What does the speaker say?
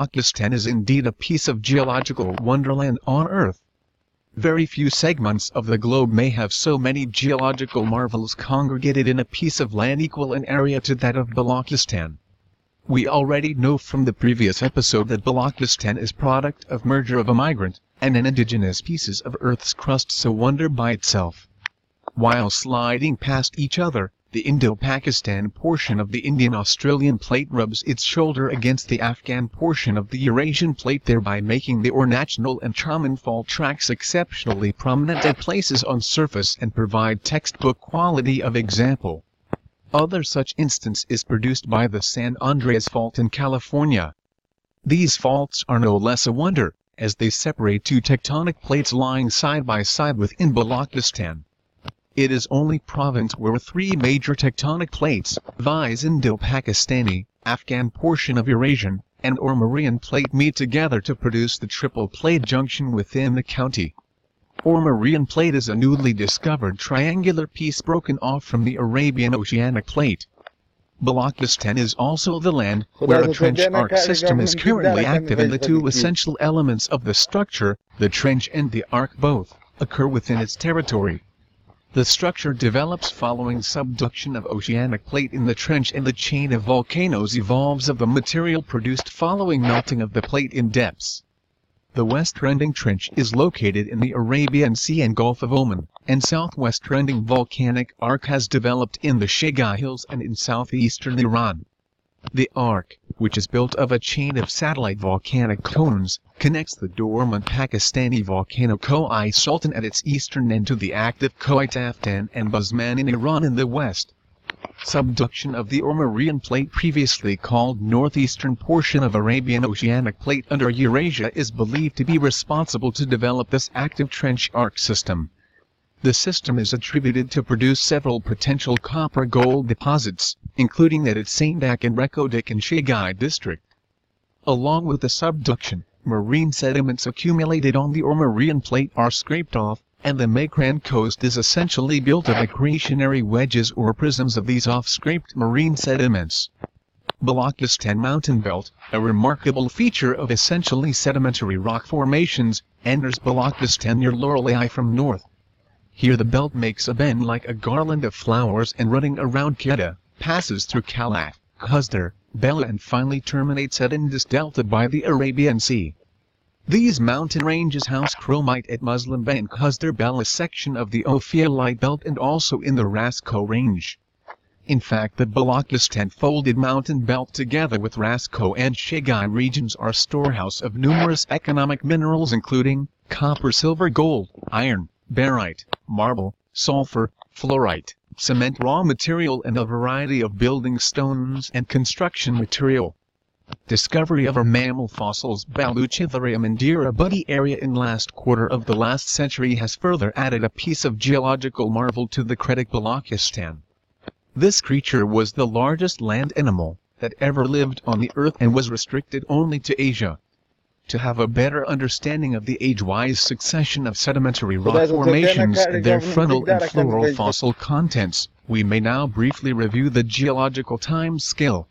Balochistan is indeed a piece of geological wonderland on Earth. Very few segments of the globe may have so many geological marvels congregated in a piece of land equal in area to that of Balochistan. We already know from the previous episode that Balochistan is product of merger of a migrant and an indigenous pieces of Earth's crust so wonder by itself. While sliding past each other, the Indo-Pakistan portion of the Indian-Australian plate rubs its shoulder against the Afghan portion of the Eurasian plate thereby making the Ornach-Nal and Chaman fault tracks exceptionally prominent at places on surface and provide textbook quality of example. Other such instance is produced by the San Andreas Fault in California. These faults are no less a wonder, as they separate two tectonic plates lying side by side within Balochistan. It is only province where three major tectonic plates, viz Indo-Pakistani, Afghan portion of Eurasian, and Ormarian plate meet together to produce the triple plate junction within the county. Ormarian plate is a newly discovered triangular piece broken off from the Arabian Oceanic plate. Balochistan is also the land where a trench arc system is currently active and the two essential elements of the structure, the trench and the arc both, occur within its territory. The structure develops following subduction of oceanic plate in the trench and the chain of volcanoes evolves of the material produced following melting of the plate in depths. The west-trending trench is located in the Arabian Sea and Gulf of Oman, and southwest-trending volcanic arc has developed in the Chagai Hills and in southeastern Iran. The arc, which is built of a chain of satellite volcanic cones, connects the dormant Pakistani volcano Koh-i-Sultan at its eastern end to the active Koh-i-Taftan and Bazman in Iran in the west. Subduction of the Ormarian plate previously called northeastern portion of Arabian Oceanic plate under Eurasia is believed to be responsible to develop this active trench arc system. The system is attributed to produce several potential copper-gold deposits, including that at Saindak and Reko Diq in Chagai district. Along with the subduction, marine sediments accumulated on the Ormarian plate are scraped off, and the Makran coast is essentially built of accretionary wedges or prisms of these off-scraped marine sediments. Balochistan Mountain Belt, a remarkable feature of essentially sedimentary rock formations, enters Balochistan near Loralai from north. Here the belt makes a bend like a garland of flowers and running around Quetta, passes through Kalat, Khuzdar, Bela and finally terminates at Indus Delta by the Arabian Sea. These mountain ranges house chromite at Muslim Bagh and Bela section of the Ophiolite belt and also in the Ras Koh range. In fact the Balochistan folded mountain belt together with Ras Koh and Chagai regions are storehouse of numerous economic minerals including copper silver gold, iron, barite, marble, sulfur, fluorite, cement raw material and a variety of building stones and construction material. Discovery of our mammal fossils Baluchitherium and Dera Bugti area in last quarter of the last century has further added a piece of geological marvel to the Cretic Balochistan. This creature was the largest land animal that ever lived on the earth and was restricted only to Asia to have a better understanding of the age-wise succession of sedimentary rock formations and their faunal and floral fossil contents, we may now briefly review the geological time scale.